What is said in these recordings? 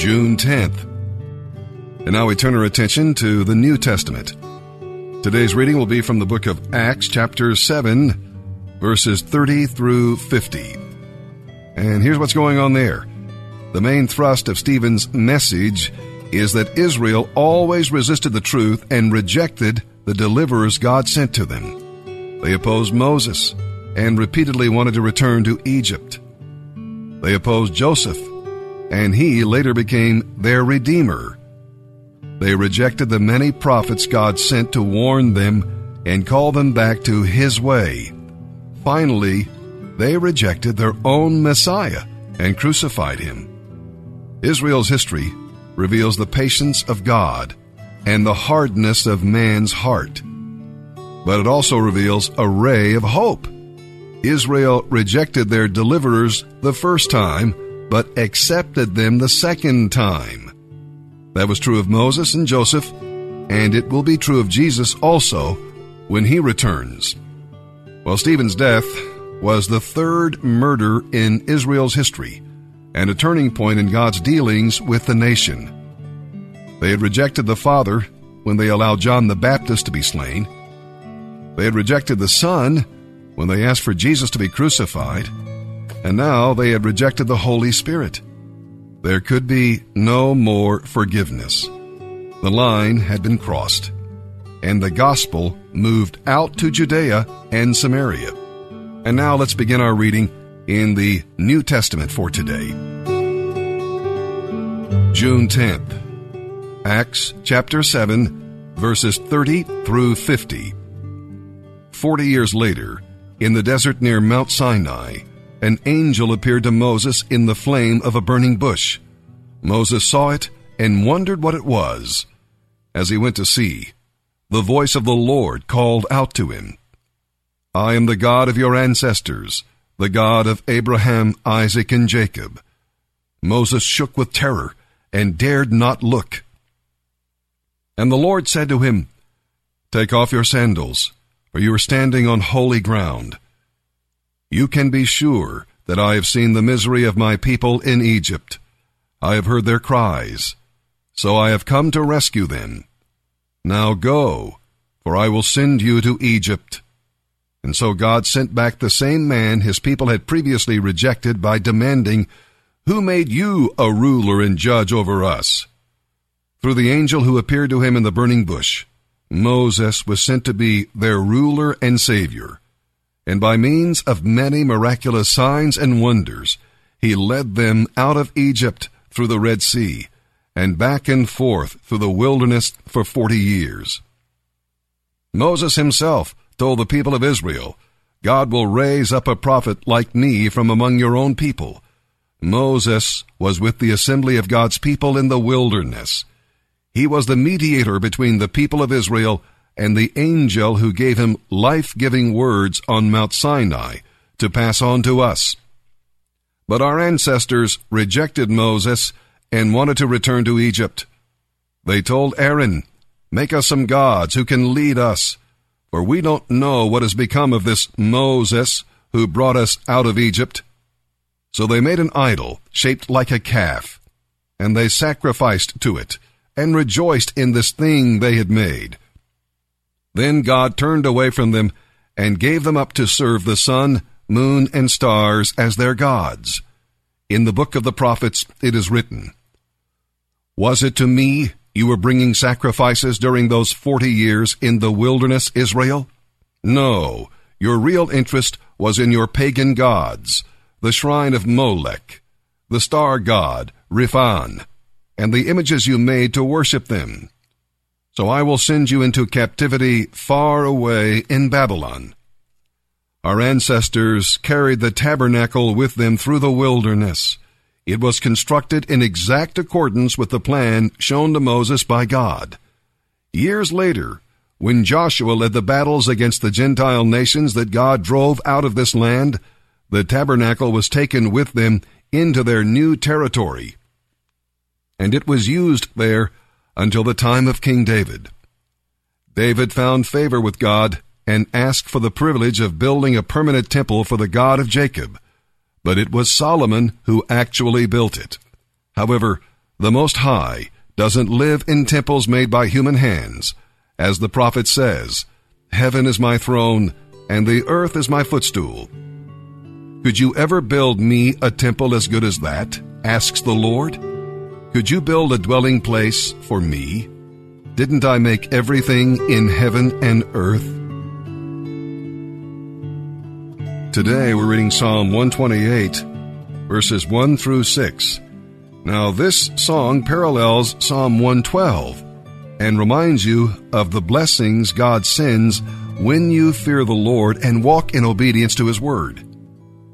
June 10th. And now we turn our attention to the New Testament. Today's reading will be from the book of Acts, chapter 7, verses 30 through 50. And here's what's going on there. The main thrust of Stephen's message is that Israel always resisted the truth and rejected the deliverers God sent to them. They opposed Moses and repeatedly wanted to return to Egypt. They opposed Joseph, and he later became their redeemer. They rejected the many prophets God sent to warn them and call them back to his way. Finally, they rejected their own Messiah and crucified him. Israel's history reveals the patience of God and the hardness of man's heart. But it also reveals a ray of hope. Israel rejected their deliverers the first time, but accepted them the second time. That was true of Moses and Joseph, and it will be true of Jesus also when he returns. Well, Stephen's death was the third murder in Israel's history and a turning point in God's dealings with the nation. They had rejected the Father when they allowed John the Baptist to be slain. They had rejected the Son when they asked for Jesus to be crucified. And now they had rejected the Holy Spirit. There could be no more forgiveness. The line had been crossed, and the gospel moved out to Judea and Samaria. And now let's begin our reading in the New Testament for today. June 10th. Acts chapter 7, verses 30 through 50. Forty years later, in the desert near Mount Sinai, an angel appeared to Moses in the flame of a burning bush. Moses saw it and wondered what it was. As he went to see, the voice of the Lord called out to him, I am the God of your ancestors, the God of Abraham, Isaac, and Jacob. Moses shook with terror and dared not look. And the Lord said to him, Take off your sandals, for you are standing on holy ground. You can be sure that I have seen the misery of my people in Egypt. I have heard their cries, so I have come to rescue them. Now go, for I will send you to Egypt. And so God sent back the same man his people had previously rejected by demanding, Who made you a ruler and judge over us? Through the angel who appeared to him in the burning bush, Moses was sent to be their ruler and savior. And by means of many miraculous signs and wonders, he led them out of Egypt through the Red Sea and back and forth through the wilderness for forty years. Moses himself told the people of Israel, God will raise up a prophet like me from among your own people. Moses was with the assembly of God's people in the wilderness. He was the mediator between the people of Israel and the angel who gave him life giving words on Mount Sinai to pass on to us. But our ancestors rejected Moses and wanted to return to Egypt. They told Aaron, Make us some gods who can lead us, for we don't know what has become of this Moses who brought us out of Egypt. So they made an idol shaped like a calf, and they sacrificed to it and rejoiced in this thing they had made. Then God turned away from them and gave them up to serve the sun, moon, and stars as their gods. In the book of the prophets it is written, Was it to me you were bringing sacrifices during those forty years in the wilderness, Israel? No, your real interest was in your pagan gods, the shrine of Molech, the star god, Rephan, and the images you made to worship them. So I will send you into captivity far away in Babylon. Our ancestors carried the tabernacle with them through the wilderness. It was constructed in exact accordance with the plan shown to Moses by God. Years later, when Joshua led the battles against the Gentile nations that God drove out of this land, the tabernacle was taken with them into their new territory and it was used there until the time of King David. David found favor with God and asked for the privilege of building a permanent temple for the God of Jacob, but it was Solomon who actually built it. However, The Most High doesn't live in temples made by human hands. As the prophet says, Heaven is my throne, and the earth is my footstool. Could you ever build me a temple as good as that? asks the Lord. Could you build a dwelling place for me? Didn't I make everything in heaven and earth? Today we're reading Psalm 128, verses 1 through 6. Now, this song parallels Psalm 112 and reminds you of the blessings God sends when you fear the Lord and walk in obedience to His Word.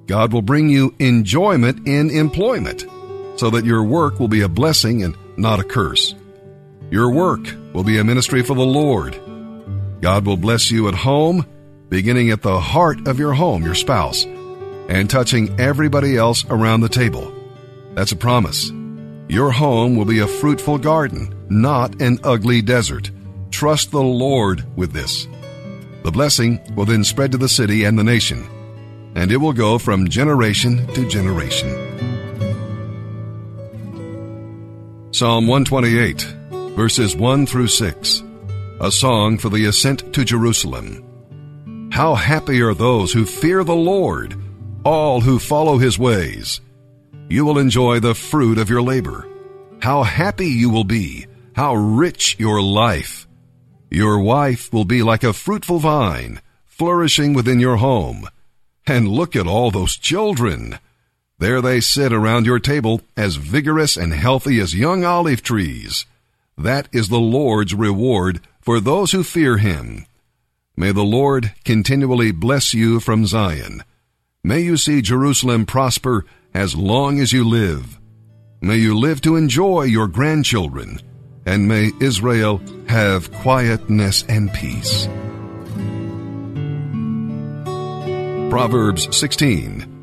God will bring you enjoyment in employment so that your work will be a blessing and not a curse. Your work will be a ministry for the Lord. God will bless you at home, beginning at the heart of your home, your spouse, and touching everybody else around the table. That's a promise. Your home will be a fruitful garden, not an ugly desert. Trust the Lord with this. The blessing will then spread to the city and the nation, and it will go from generation to generation. Psalm 128, verses 1 through 6, a song for the ascent to Jerusalem. How happy are those who fear the Lord, all who follow his ways. You will enjoy the fruit of your labor. How happy you will be, how rich your life. Your wife will be like a fruitful vine, flourishing within your home. And look at all those children. There they sit around your table as vigorous and healthy as young olive trees. That is the Lord's reward for those who fear him. May the Lord continually bless you from Zion. May you see Jerusalem prosper as long as you live. May you live to enjoy your grandchildren, and may Israel have quietness and peace. Proverbs 16,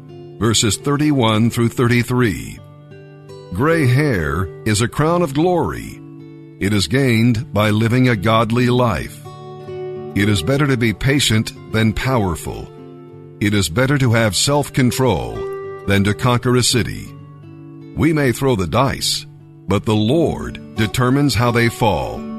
verses 31 through 33. Gray hair is a crown of glory. It is gained by living a godly life. It is better to be patient than powerful. It is better to have self control than to conquer a city. We may throw the dice, but the Lord determines how they fall.